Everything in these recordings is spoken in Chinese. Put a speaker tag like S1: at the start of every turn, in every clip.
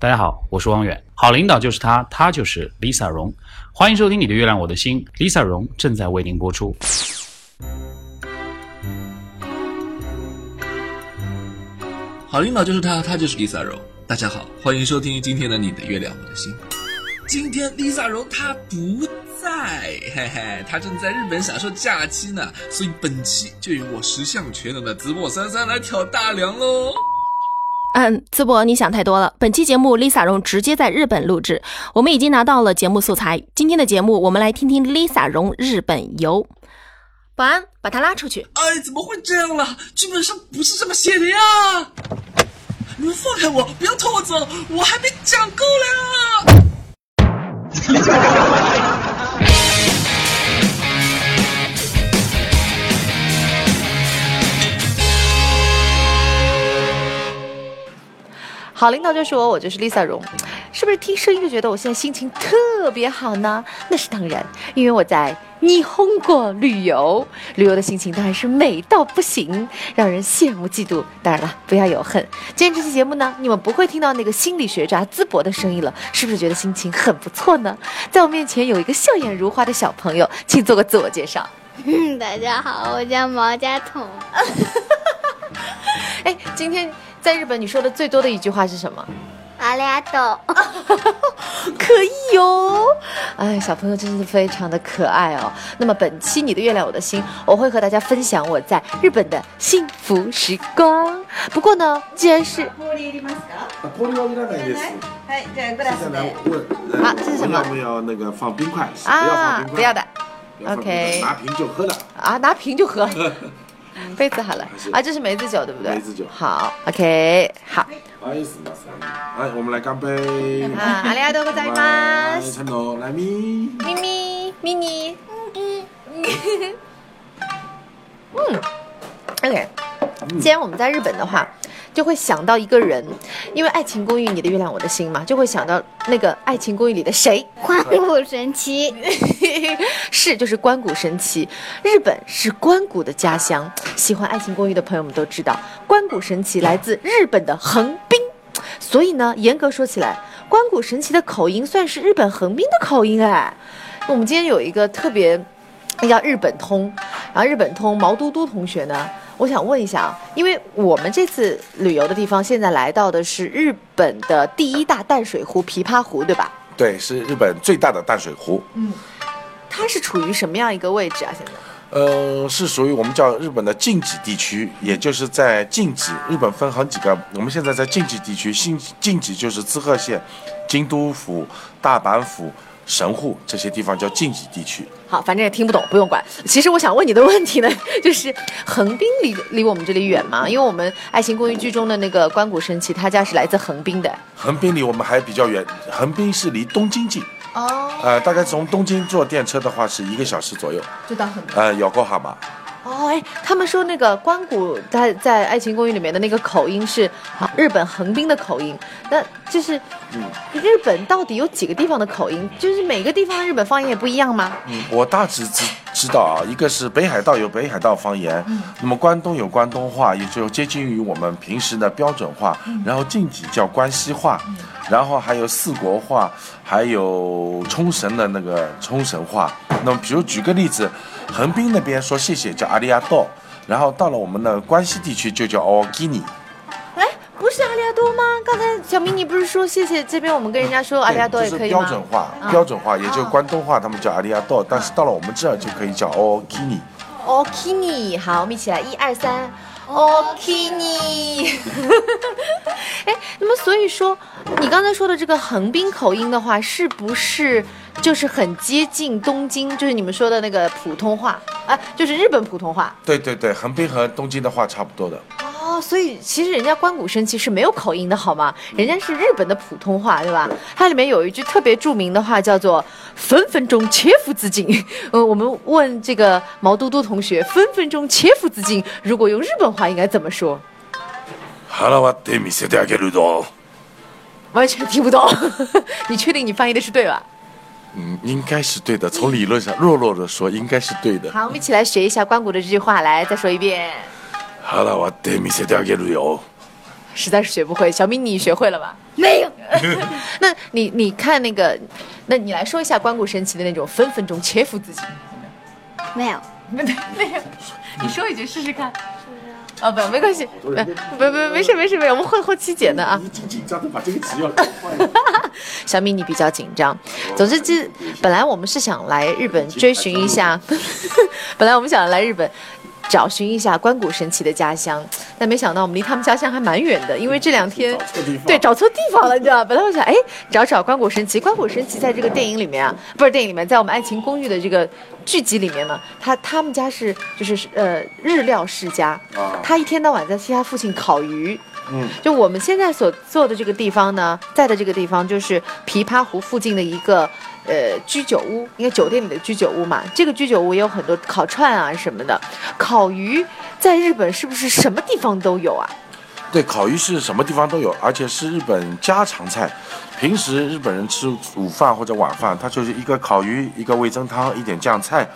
S1: 大家好，我是汪远。好领导就是他，他就是 Lisa 荣。欢迎收听《你的月亮我的心》，Lisa 荣正在为您播出。
S2: 好领导就是他，他就是 Lisa 荣。大家好，欢迎收听今天的《你的月亮我的心》。今天 Lisa 荣她不在，嘿嘿，她正在日本享受假期呢，所以本期就由我十项全能的淄博三三来挑大梁喽。
S3: 嗯，淄博，你想太多了。本期节目，Lisa 荣直接在日本录制，我们已经拿到了节目素材。今天的节目，我们来听听 Lisa 荣日本游。保安，把他拉出去。
S2: 哎，怎么会这样了？剧本上不是这么写的呀！你们放开我，不要拖我走，我还没讲够呢！
S3: 好领导就是我，我就是 Lisa 荣，是不是听声音就觉得我现在心情特别好呢？那是当然，因为我在霓虹国旅游，旅游的心情当然是美到不行，让人羡慕嫉妒。当然了，不要有恨。今天这期节目呢，你们不会听到那个心理学家淄博的声音了，是不是觉得心情很不错呢？在我面前有一个笑颜如花的小朋友，请做个自我介绍。
S4: 嗯，大家好，我叫毛家彤。
S3: 哎，今天。在日本，你说的最多的一句话是什么？
S4: 阿里阿多，
S3: 可以哟。哎，小朋友真是非常的可爱哦。那么本期你的月亮我的心，我会和大家分享我在日本的幸福时光。不过呢，既然是玻璃吗？玻璃我不来
S5: 哎，这过来。好，
S3: 这是什么？
S5: 要不要那个放冰块？啊，
S3: 不要的。OK。
S5: 拿瓶就喝了。
S3: 啊，拿瓶就喝。杯子好了啊，这是梅子酒对不对？
S5: 梅子酒
S3: 好，OK，好。
S5: 不好意思，来，我们来干杯。
S3: 啊，阿里阿多ございます。
S5: 来，陈来咪
S3: 咪咪咪咪。嗯，OK。既然我们在日本的话。 就会想到一个人，因为《爱情公寓》你的月亮我的心嘛，就会想到那个《爱情公寓》里的谁？
S4: 关谷神奇，
S3: 是就是关谷神奇。日本是关谷的家乡，喜欢《爱情公寓》的朋友们都知道，关谷神奇来自日本的横滨，所以呢，严格说起来，关谷神奇的口音算是日本横滨的口音哎。我们今天有一个特别，那叫日本通，然后日本通毛嘟嘟同学呢。我想问一下啊，因为我们这次旅游的地方，现在来到的是日本的第一大淡水湖——琵琶湖，对吧？
S5: 对，是日本最大的淡水湖。
S3: 嗯，它是处于什么样一个位置啊？现在？
S5: 呃，是属于我们叫日本的近畿地区，也就是在近畿。日本分好几个，我们现在在近畿地区，近近畿就是滋贺县、京都府、大阪府。神户这些地方叫禁忌地区。
S3: 好，反正也听不懂，不用管。其实我想问你的问题呢，就是横滨离离我们这里远吗？因为我们《爱情公寓》剧中的那个关谷神奇，他家是来自横滨的。
S5: 横滨离我们还比较远，横滨是离东京近。
S3: 哦。
S5: 呃，大概从东京坐电车的话是一个小时左右。
S3: 就到横滨。
S5: 呃，咬过好吗？
S3: 哦，哎，他们说那个关谷在在《爱情公寓》里面的那个口音是日本横滨的口音，那就是，嗯，日本到底有几个地方的口音？就是每个地方的日本方言也不一样吗？
S5: 嗯，我大致知知道啊，一个是北海道有北海道方言，嗯，那么关东有关东话，也就接近于我们平时的标准话，然后晋级叫关西话，然后还有四国话，还有冲绳的那个冲绳话。那么，比如举个例子。横滨那边说谢谢叫阿里亚多，然后到了我们的关西地区就叫奥基尼。
S3: 哎，不是阿里亚多吗？刚才小明你不是说谢谢？这边我们跟人家说阿里亚多也可以
S5: 吗？标准化，标准化，也就关东话他们叫阿里亚多，但是到了我们这儿就可以叫奥基尼。
S3: 奥基尼，好，我们一起来，一二三，奥基尼。哎，那么所以说，你刚才说的这个横滨口音的话，是不是？就是很接近东京，就是你们说的那个普通话啊，就是日本普通话。
S5: 对对对，横滨和东京的话差不多的。
S3: 哦，所以其实人家关谷神奇是没有口音的，好吗？人家是日本的普通话，对吧？它里面有一句特别著名的话，叫做“分分钟切腹自尽”。呃，我们问这个毛嘟嘟同学，“分分钟切腹自尽”如果用日本话应该怎么说？完全听不懂。你确定你翻译的是对吧？
S5: 嗯，应该是对的。从理论上，弱弱的说，应该是对的。
S3: 好，我们一起来学一下关谷的这句话，来，再说一遍。
S5: 好了，我得見せてあげるよ。
S3: 实在是学不会。小明，你学会了吧？
S4: 没有，
S3: 那你你看那个，那你来说一下关谷神奇的那种分分钟切腹自尽。
S4: 没有，
S3: 没没有，你说一句试试看。 啊不，没关系，不不不，没事没事没事，我们后后期剪的啊。
S5: 你挺紧张的，把这个词要搞坏了。
S3: 小米你比较紧张。总之，这本来我们是想来日本追寻一下，本来我们想来日本。找寻一下关谷神奇的家乡，但没想到我们离他们家乡还蛮远的，因为这两天
S5: 找错地方。
S3: 对找错地方了，你知道吧？本来我想哎找找关谷神奇，关谷神奇在这个电影里面啊，不是电影里面，在我们爱情公寓的这个剧集里面呢，他他们家是就是呃日料世家，
S5: 啊。
S3: 他一天到晚在替他父亲烤鱼，
S5: 嗯，
S3: 就我们现在所坐的这个地方呢，在的这个地方就是琵琶湖附近的一个呃居酒屋，应该酒店里的居酒屋嘛。这个居酒屋也有很多烤串啊什么的，烤鱼在日本是不是什么地方都有啊？
S5: 对，烤鱼是什么地方都有，而且是日本家常菜。平时日本人吃午饭或者晚饭，它就是一个烤鱼，一个味增汤，一点酱菜，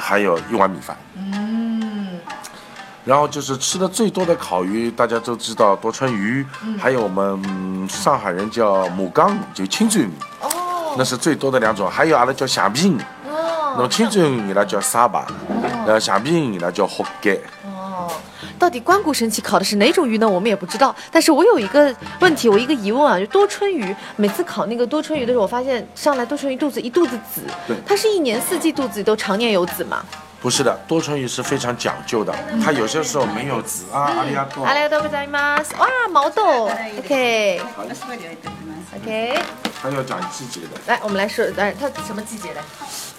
S5: 还有一碗米饭。嗯。然后就是吃的最多的烤鱼，大家都知道多春鱼，还有我们嗯上海人叫母缸，就清醉鱼，
S3: 哦
S5: 那是最多的两种。还有阿拉叫虾饼，
S3: 哦
S5: 那么清醉鱼伊拉叫沙巴，呃虾饼伊拉叫活该。
S3: 哦，到底关谷神奇烤的是哪种鱼呢？我们也不知道。但是我有一个问题，我一个疑问啊，就多春鱼，每次烤那个多春鱼的时候，我发现上来多春鱼肚子一肚子籽
S5: 对，
S3: 它是一年四季肚子里都常年有籽吗？
S5: 不是的，多春鱼是非常讲究的，它有些时候没有籽啊，阿里亚多。
S3: ありがとうございます。哇，毛豆，OK OK，
S5: 它要讲季节的。
S3: 来，我们来说，来，它什么季节的？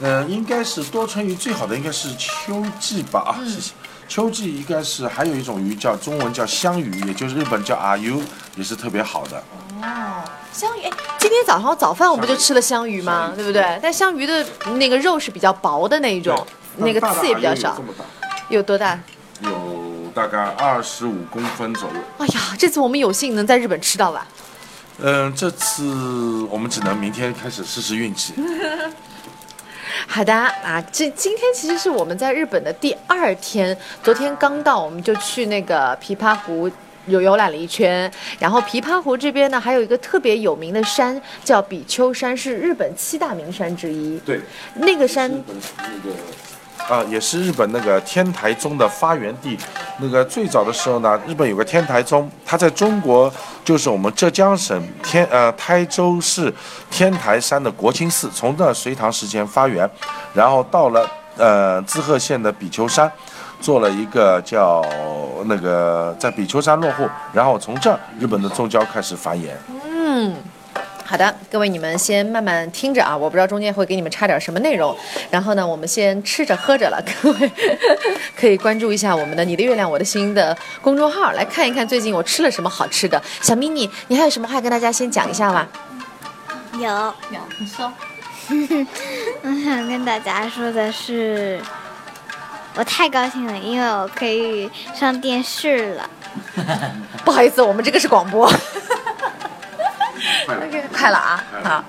S5: 嗯，应该是多春鱼最好的应该是秋季吧啊，谢谢。秋季应该是还有一种鱼叫中文叫香鱼，也就是日本叫阿 u，也是特别好的。
S3: 哦，香鱼，哎，今天早上早饭我们就吃了香鱼嘛，对不对？但香鱼的那个肉是比较薄的那一种， 那个刺也比较少
S5: 这。么大，
S3: 有多大？
S5: 有大概二十五公分左右。
S3: 哎呀，这次我们有幸能在日本吃到吧？
S5: 嗯，这次我们只能明天开始试试运气。
S3: 好的啊，这今天其实是我们在日本的第二天，昨天刚到，我们就去那个琵琶湖。游游览了一圈，然后琵琶湖这边呢，还有一个特别有名的山叫比丘山，是日本七大名山之一。
S5: 对，
S3: 那个山
S5: 那个啊，也是日本那个天台宗的发源地。那个最早的时候呢，日本有个天台宗，它在中国就是我们浙江省天呃台州市天台山的国清寺，从那隋唐时间发源，然后到了呃滋贺县的比丘山。做了一个叫那个在比丘山落户，然后从这儿日本的宗教开始繁衍。
S3: 嗯，好的，各位你们先慢慢听着啊，我不知道中间会给你们插点什么内容。然后呢，我们先吃着喝着了，各位可以关注一下我们的“你的月亮我的心”的公众号，来看一看最近我吃了什么好吃的。小咪你，你还有什么话跟大家先讲一下吗？
S4: 有，
S3: 有，你说。
S4: 我想跟大家说的是，我太高兴了，因为我可以上电视了。
S3: 不好意思，我们这个是广播。快了啊！好。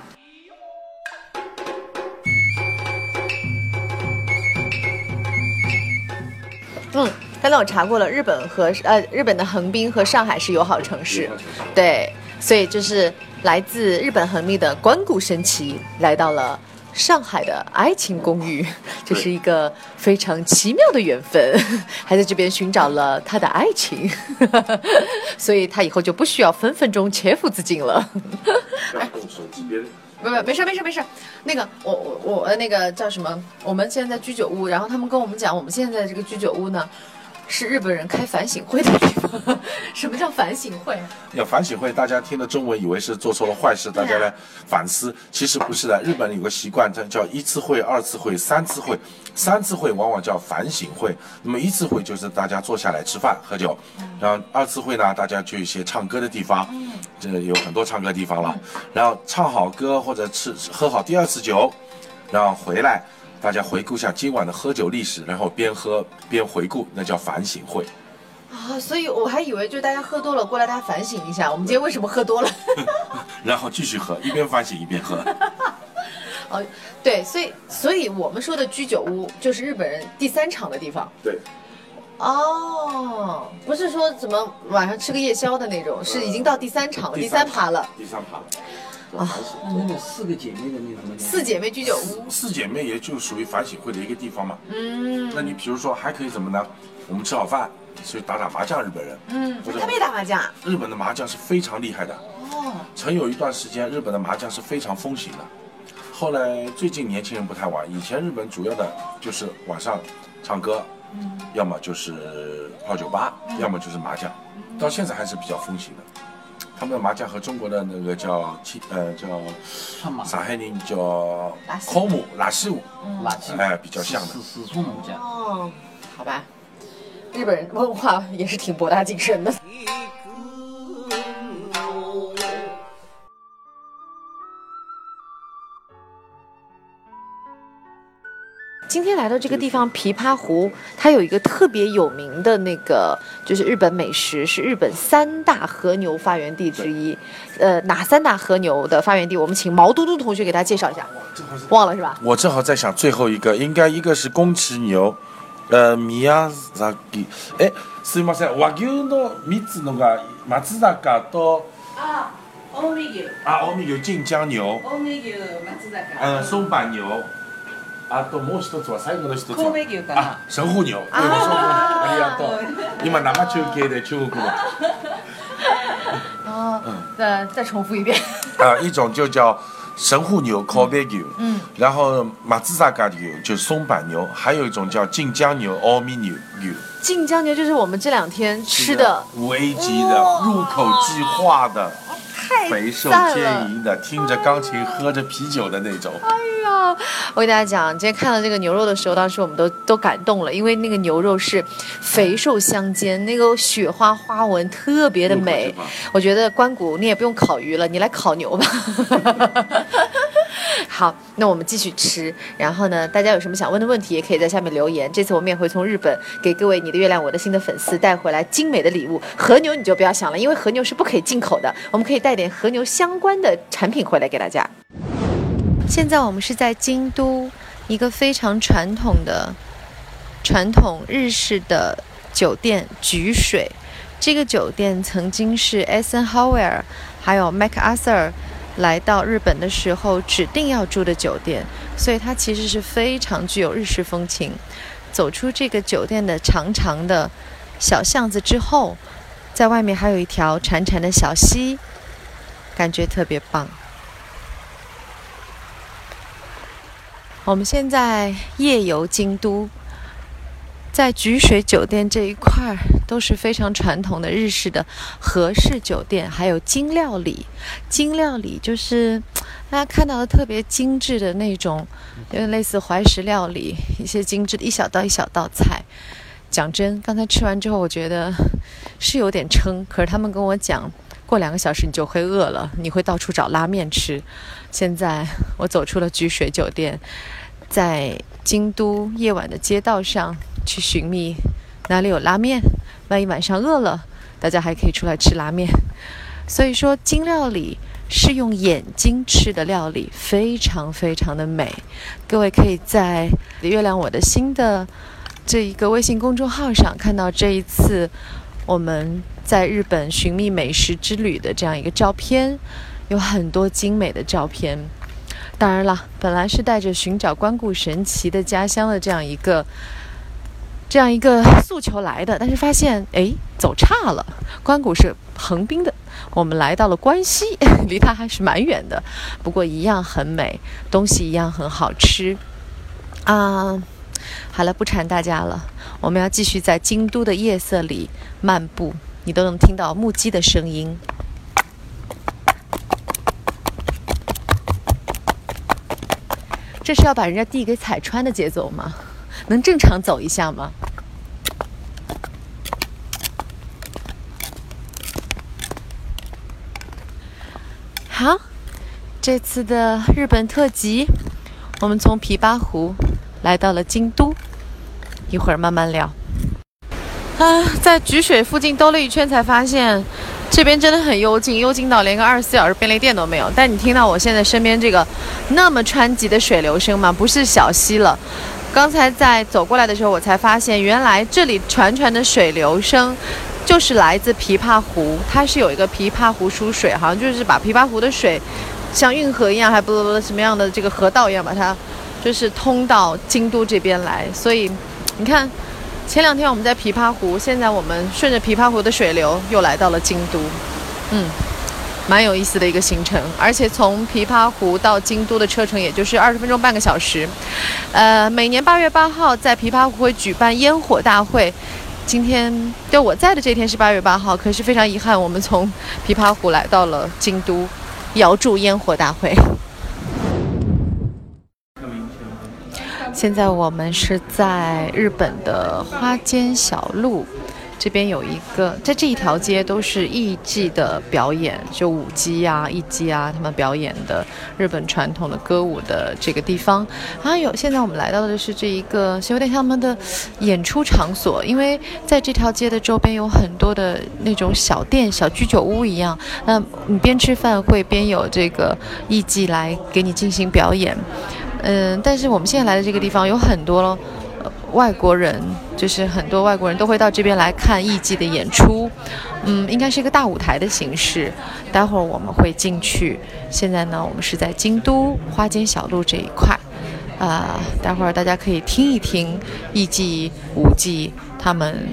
S3: 嗯，刚才我查过了，日本和呃日本的横滨和上海是友好城市，对，所以就是来自日本横滨的关谷神奇来到了上海的爱情公寓，这是一个非常奇妙的缘分，还在这边寻找了他的爱情，所以他以后就不需要分分钟切腹自尽了。
S5: 手机边
S3: 不不，没事没事没事。那个，我我我呃那个叫什么？我们现在在居酒屋，然后他们跟我们讲，我们现在这个居酒屋呢，是日本人开反省会的地方。什么叫反省会？
S5: 要反省会，大家听了中文以为是做错了坏事，大家来反思。其实不是的，日本人有个习惯，它叫一次会、二次会、三次会。三次会往往叫反省会，那么一次会就是大家坐下来吃饭喝酒，然后二次会呢，大家去一些唱歌的地方，这有很多唱歌地方了。然后唱好歌或者吃喝好第二次酒，然后回来。大家回顾一下今晚的喝酒历史，然后边喝边回顾，那叫反省会。
S3: 啊，所以我还以为就是大家喝多了过来，大家反省一下，我们今天为什么喝多了？
S5: 然后继续喝，一边反省一边喝。
S3: 哦，对，所以所以我们说的居酒屋就是日本人第三场的地方。
S5: 对，
S3: 哦，不是说怎么晚上吃个夜宵的那种，是已经到第三场了，第三趴了。
S5: 第三趴了。
S3: 啊
S6: 那那个四个姐妹的那什么？
S3: 四姐妹居酒屋，
S5: 四姐妹也就属于反省会的一个地方嘛。
S3: 嗯
S5: 那你比如说还可以怎么呢？我们吃好饭去打打麻将，日本人。
S3: 嗯，他们也打麻将啊。
S5: 日本的麻将是非常厉害的。
S3: 哦，
S5: 曾有一段时间，日本的麻将是非常风行的。后来最近年轻人不太玩，以前日本主要的就是晚上唱歌，嗯要么就是泡酒吧，要么就是麻将，到现在还是比较风行的。他们的麻将和中国的那个叫七呃叫上海人叫
S3: 拉西
S5: 科目拉西舞，
S6: 垃圾，
S5: 哎比较像的
S6: 四四川麻将。
S3: 哦，好吧，日本人文化也是挺博大精深的。今天来到这个地方琵琶湖，它有一个特别有名的那个，就是日本美食，是日本三大和牛发源地之一。呃，哪三大和牛的发源地？我们请毛嘟嘟同学给大家介绍一下。忘了是吧？
S5: 我正好在想最后一个，应该一个是宫崎牛，呃，宮崎。え、すみません。和牛の三つのが松坂と
S7: あ、近江牛、
S5: 啊，近江牛、晋江牛、
S7: 近江牛、松坂、
S5: 呃，松板牛。 あともう一つは最後の一つは
S7: 神戸牛かな
S5: あ、神户牛。对，我说过了，ありがとう。今生中継で中国語。
S3: 哦，再再重复一遍。
S5: 啊，一种就叫神户牛 Kobe 牛，嗯，然后马自萨嘎牛就是松板牛，还有一种叫晋江牛 o m i 牛牛，
S3: 晋江牛就是我们这两天吃的，
S5: 五 A 级的入口即化的， 肥瘦兼营的，听着钢琴喝着啤酒的那种。
S3: 哎呀，我跟大家讲，今天看到这个牛肉的时候，当时我们都都感动了，因为那个牛肉是肥瘦相间，那个雪花花纹特别的美。我觉得关谷你也不用烤鱼了，你来烤牛吧。好，那我们继续吃。然后呢，大家有什么想问的问题，也可以在下面留言。这次我们也会从日本给各位你的月亮我的心的粉丝带回来精美的礼物。和牛你就不要想了，因为和牛是不可以进口的，我们可以带点和牛相关的产品回来给大家。现在我们是在京都一个非常传统的、传统日式的酒店菊水。这个酒店曾经是 Eisenhower 还有 MacArthur 来到日本的时候指定要住的酒店，所以它其实是非常具有日式风情。走出这个酒店的长长的小巷子之后，在外面还有一条潺潺的小溪，感觉特别棒。我们现在夜游京都，在菊水酒店这一块儿都是非常传统的日式的和式酒店，还有精料理。精料理就是大家看到的特别精致的那种，有点类似怀石料理，一些精致的一小道一小道菜。讲真，刚才吃完之后，我觉得是有点撑，可是他们跟我讲。过两个小时你就会饿了，你会到处找拉面吃。现在我走出了菊水酒店，在京都夜晚的街道上去寻觅哪里有拉面。万一晚上饿了，大家还可以出来吃拉面。所以说，京料理是用眼睛吃的料理，非常非常的美。各位可以在“月亮我的心”的这一个微信公众号上看到这一次我们在日本寻觅美食之旅的这样一个照片，有很多精美的照片。当然了，本来是带着寻找关谷神奇的家乡的这样一个这样一个诉求来的，但是发现哎走岔了。关谷是横滨的，我们来到了关西，离它还是蛮远的，不过一样很美，东西一样很好吃啊。好了，不缠大家了，我们要继续在京都的夜色里漫步，你都能听到木屐的声音。这是要把人家地给踩穿的节奏吗？能正常走一下吗？好，这次的日本特辑，我们从琵琶湖来到了京都，一会儿慢慢聊。啊，在菊水附近兜了一圈，才发现这边真的很幽静，幽静到连个二十四小时便利店都没有。但你听到我现在身边这个那么湍急的水流声吗？不是小溪了，刚才在走过来的时候，我才发现，原来这里潺潺的水流声，就是来自琵琶湖。它是有一个琵琶湖输水，好像就是把琵琶湖的水，像运河一样，还不不不什么样的这个河道一样，把它就是通到京都这边来。所以，你看，前两天我们在琵琶湖，现在我们顺着琵琶湖的水流又来到了京都。嗯。蛮有意思的一个行程，而且从琵琶湖到京都的车程也就是二十分钟半个小时。呃，每年八月八号在琵琶湖会举办烟火大会，今天就我在的这天是八月八号，可是非常遗憾，我们从琵琶湖来到了京都，遥祝烟火大会。现在我们是在日本的花间小路。这边有一个，在这一条街都是艺伎的表演，就舞姬啊、艺伎啊，他们表演的日本传统的歌舞的这个地方。还有，现在我们来到的是这一个，有点像他们的演出场所，因为在这条街的周边有很多的那种小店、小居酒屋一样。那你边吃饭会边有这个艺伎来给你进行表演。嗯，但是我们现在来的这个地方有很多。外国人就是很多外国人都会到这边来看艺伎的演出，嗯，应该是一个大舞台的形式。待会儿我们会进去。现在呢，我们是在京都花间小路这一块，啊，待会儿大家可以听一听艺伎舞伎他们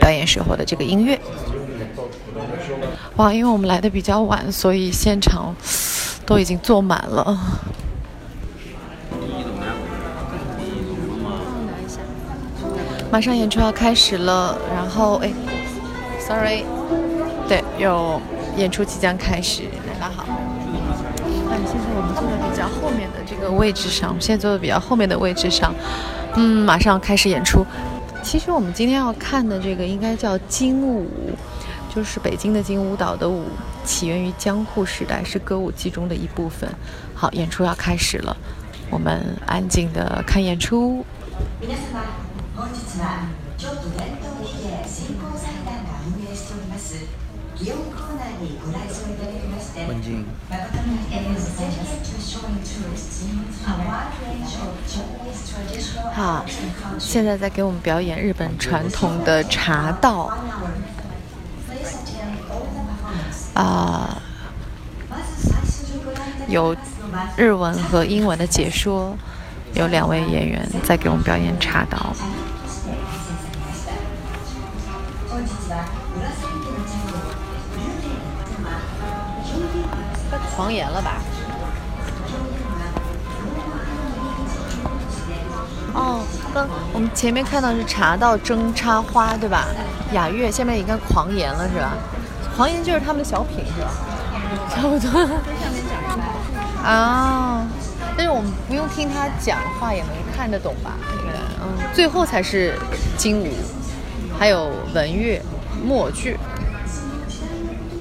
S3: 表演时候的这个音乐。哇，因为我们来的比较晚，所以现场都已经坐满了。马上演出要开始了，然后哎，sorry，对，有演出即将开始，大家好。哎，现在我们坐在比较后面的这个位置上，我们现在坐在比较后面的位置上，嗯，马上开始演出。其实我们今天要看的这个应该叫京舞，就是北京的京舞蹈的舞，起源于江户时代，是歌舞伎中的一部分。好，演出要开始了，我们安静的看演出。本日は京都伝統技芸振興財団が運営しております祇園コーナーにご来場いただきまして誠にありがとうございます好，现在在给我们表演日本传统的茶道啊，有日文和英文的解说， 有两位演员在给我们表演茶道。狂言了吧？哦，刚我们前面看到是茶道争插花，对吧？雅乐下面应该狂言了，是吧？狂言就是他们的小品，是吧？差不多。啊，但是我们不用听他讲话也能看得懂吧？应该嗯，最后才是金舞，还有文乐、默剧。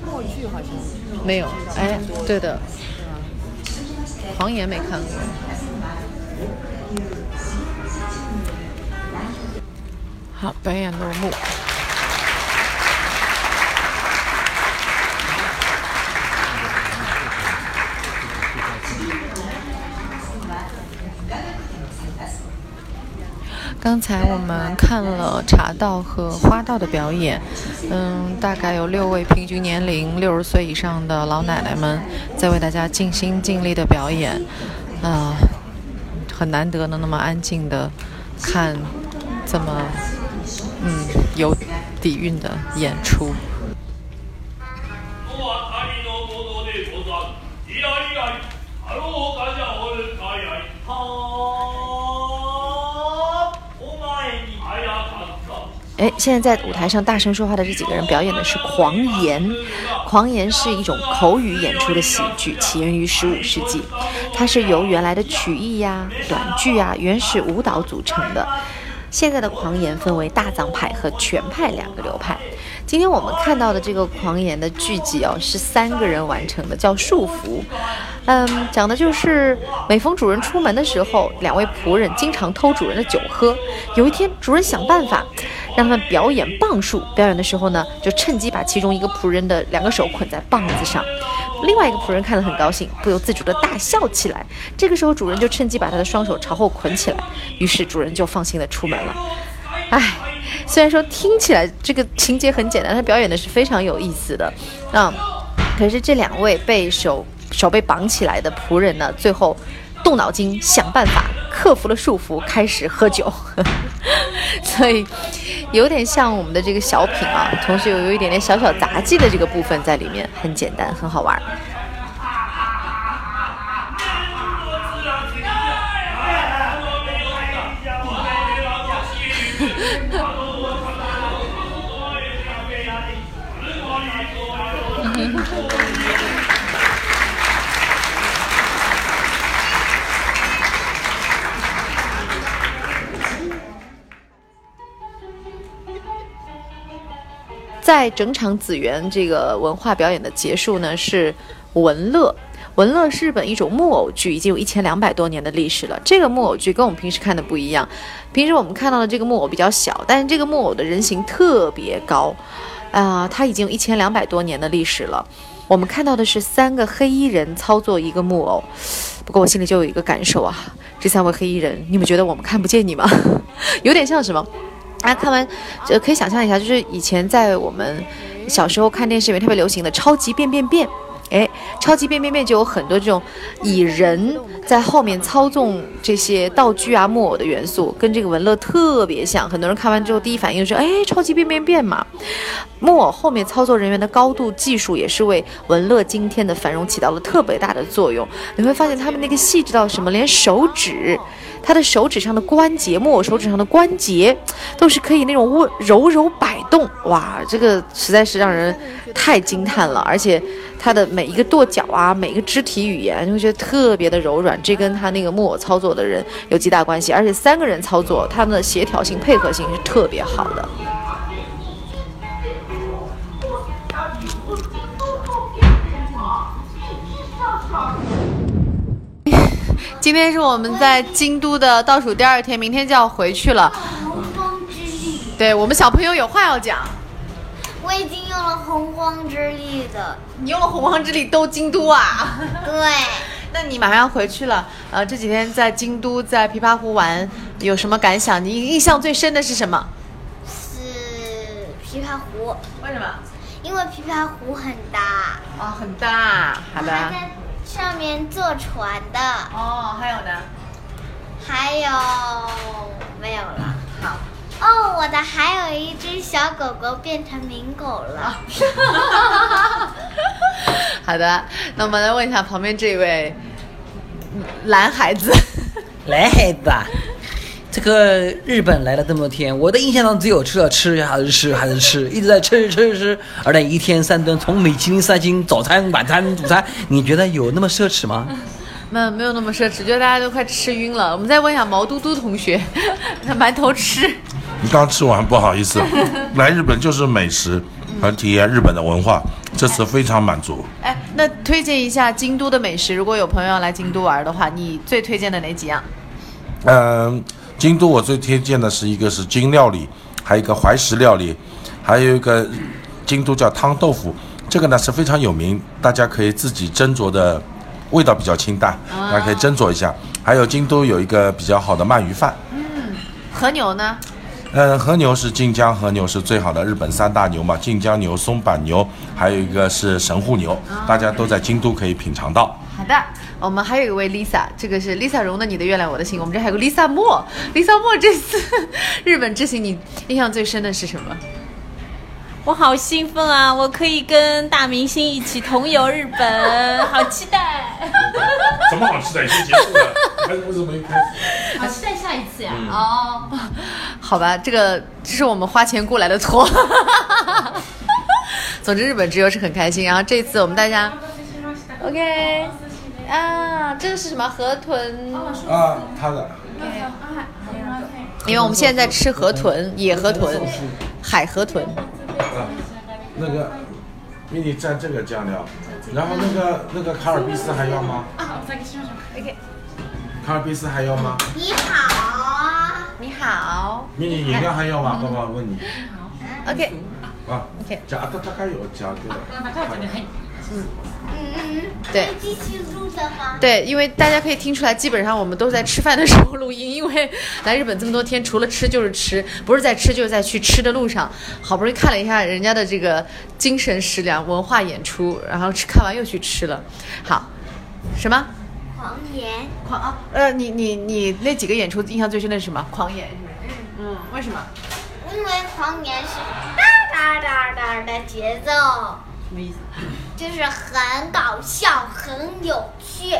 S3: 默剧好像。没有，哎，对的，狂言没看过。好，表演落幕。刚才我们看了茶道和花道的表演，嗯，大概有六位平均年龄六十岁以上的老奶奶们在为大家尽心尽力的表演，啊，很难得能那么安静的看这么嗯有底蕴的演出。哎，现在在舞台上大声说话的这几个人表演的是狂言。狂言是一种口语演出的喜剧，起源于十五世纪。它是由原来的曲艺呀、短剧啊、原始舞蹈组成的。现在的狂言分为大藏派和全派两个流派。今天我们看到的这个狂言的剧集哦，是三个人完成的，叫束缚。嗯，讲的就是每逢主人出门的时候，两位仆人经常偷主人的酒喝。有一天，主人想办法。让他们表演棒术，表演的时候呢，就趁机把其中一个仆人的两个手捆在棒子上。另外一个仆人看得很高兴，不由自主地大笑起来。这个时候，主人就趁机把他的双手朝后捆起来，于是主人就放心地出门了。唉，虽然说听起来这个情节很简单，他表演的是非常有意思的，啊、可是这两位被手手被绑起来的仆人呢，最后动脑筋想办法克服了束缚，开始喝酒，所以有点像我们的这个小品啊，同时又有一点点小小杂技的这个部分在里面，很简单，很好玩在整场紫园这个文化表演的结束呢，是文乐。文乐是日本一种木偶剧，已经有一千两百多年的历史了。这个木偶剧跟我们平时看的不一样，平时我们看到的这个木偶比较小，但是这个木偶的人形特别高，啊、它已经有一千两百多年的历史了。我们看到的是三个黑衣人操作一个木偶，不过我心里就有一个感受啊，这三位黑衣人，你们觉得我们看不见你吗？有点像什么？大家看完，呃，可以想象一下，就是以前在我们小时候看电视里面特别流行的《超级变变变》。哎，超级变变变就有很多这种以人在后面操纵这些道具啊、木偶的元素，跟这个文乐特别像。很多人看完之后第一反应是：哎，超级变变变嘛！木偶后面操作人员的高度技术也是为文乐今天的繁荣起到了特别大的作用。你会发现他们那个细致到什么，连手指。他的手指上的关节，木偶手指上的关节，都是可以那种温柔柔摆动，哇，这个实在是让人太惊叹了。而且他的每一个跺脚啊，每一个肢体语言，就会觉得特别的柔软，这跟他那个木偶操作的人有极大关系。而且三个人操作，他们的协调性、配合性是特别好的。今天是我们在京都的倒数第二天，明天就要回去了。
S4: 洪荒之力，
S3: 对我们小朋友有话要讲，
S4: 我已经用了洪荒之力的，
S3: 你用了洪荒之力兜京都啊？
S4: 对，
S3: 那你马上要回去了，呃，这几天在京都在琵琶湖玩，有什么感想？你印象最深的是什么？
S4: 是琵琶湖，
S3: 为什么？
S4: 因为琵琶湖很大，
S3: 哦，很大。好的。
S4: 上面坐船的，
S3: 哦，还有呢？
S4: 还有没有了？
S3: 好。
S4: 哦，我的还有一只小狗狗变成名狗了。
S3: 好的，那我们来问一下旁边这位嗯蓝孩子。
S6: 男孩子啊，这个日本来了这么多天，我的印象当中只有吃了吃还是吃还是吃，一直在吃吃吃，而且一天三顿，从米其林三星早餐、晚餐、午餐，你觉得有那么奢侈吗？
S3: 没有没有那么奢侈，觉得大家都快吃晕了。我们再问一下毛嘟嘟同学，他埋头吃。
S5: 你刚吃完，不好意思，来日本就是美食和体验日本的文化，这次非常满足。
S3: 哎，那推荐一下京都的美食，如果有朋友要来京都玩的话，你最推荐的哪几样？
S5: 嗯，京都我最推荐的是一个是京料理，还有一个怀石料理，还有一个京都叫汤豆腐，这个呢是非常有名，大家可以自己斟酌的，味道比较清淡，大家可以斟酌一下。还有京都有一个比较好的鳗鱼饭，嗯
S3: 和牛呢？
S5: 嗯，和牛是晋江和牛是最好的，日本三大牛嘛，晋江牛、松板牛，还有一个是神户牛，大家都在京都可以品尝到。
S3: 好的，我们还有一位 Lisa，这个是 Lisa 荣的《你的月亮我的心》，我们这还有个 Lisa 莫，Lisa 莫这次 日本之行，你印象最深的是什么？
S8: 我好兴奋啊！我可以跟大明星一起同游日本，好期待！
S5: 怎么好期待？已经结束了，还为什么没开始？
S8: 好期待下一次呀！
S3: 哦，好吧，这个这是我们花钱雇来的托。总之，日本之游是很开心。然后这次我们大家，OK，啊，这个是什么河豚？
S5: 啊，他的。
S3: 因为我们现在在吃河豚，野河豚，海河豚。
S5: 啊，那个，给你蘸这个酱料，然后那个那个卡尔毕斯还要吗？
S3: OK，
S5: 卡尔毕斯还要吗？
S4: 你好，
S3: 你好
S5: 迷你饮料还要吗？爸爸问你。
S3: ，OK，
S5: 啊
S3: OK
S5: じゃあ温かいお茶で。
S4: 嗯嗯嗯，
S3: 对
S4: 是继续录的吗？
S3: 对，因为大家可以听出来，基本上我们都在吃饭的时候录音，因为来日本这么多天，除了吃就是吃，不是在吃就是在去吃的路上。好不容易看了一下人家的这个精神食粮文化演出，然后吃看完又去吃了。好，什么？
S4: 狂言，
S3: 狂啊！呃，你你你那几个演出印象最深的是什么？狂言是不是？嗯，为什么？
S4: 因为狂言是哒哒哒哒的节奏，
S3: 什么意思？
S4: 就是很搞笑，很有趣。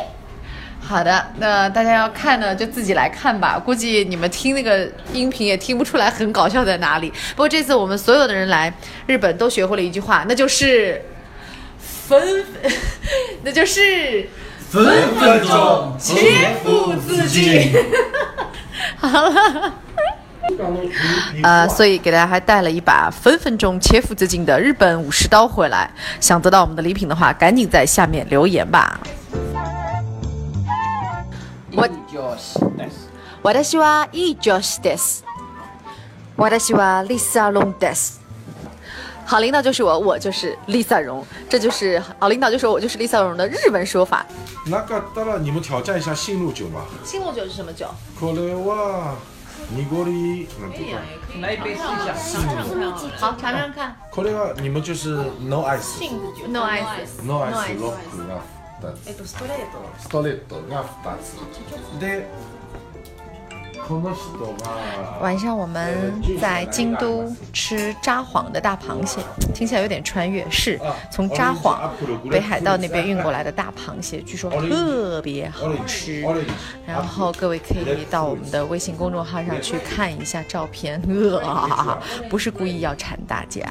S3: 好的，那大家要看呢，就自己来看吧。估计你们听那个音频也听不出来很搞笑在哪里。不过这次我们所有的人来日本都学会了一句话，那就是分，那就是
S5: 分分钟
S3: 切腹自尽。好了。呃，所以给大家还带了一把分分钟切腹自尽的日本武士刀回来。想得到我们的礼品的话，赶紧在下面留言吧。我私はいい女子です。私はリサロンです。好领导就是我，我就是 Lisa 荣，这就是好领导就是我，我就是 Lisa 荣的日文说法。
S5: 那个当然，你们挑战一下信鹿酒吧。
S3: 青露酒是什么酒？
S5: これは 濁りなんていうか。
S6: 来一杯试一下。
S3: 好，尝尝看。
S5: これは你们就是 no ice。
S3: No ice。
S5: no ice ロックが2つ。
S3: えっとストレート。
S5: ストレートが2つ。で。
S3: 晚上我们在京都吃札幌的大螃蟹，听起来有点穿越，是从札幌北海道那边运过来的大螃蟹，据说特别好吃。然后各位可以到我们的微信公众号上去看一下照片，呃，不是故意要馋大家。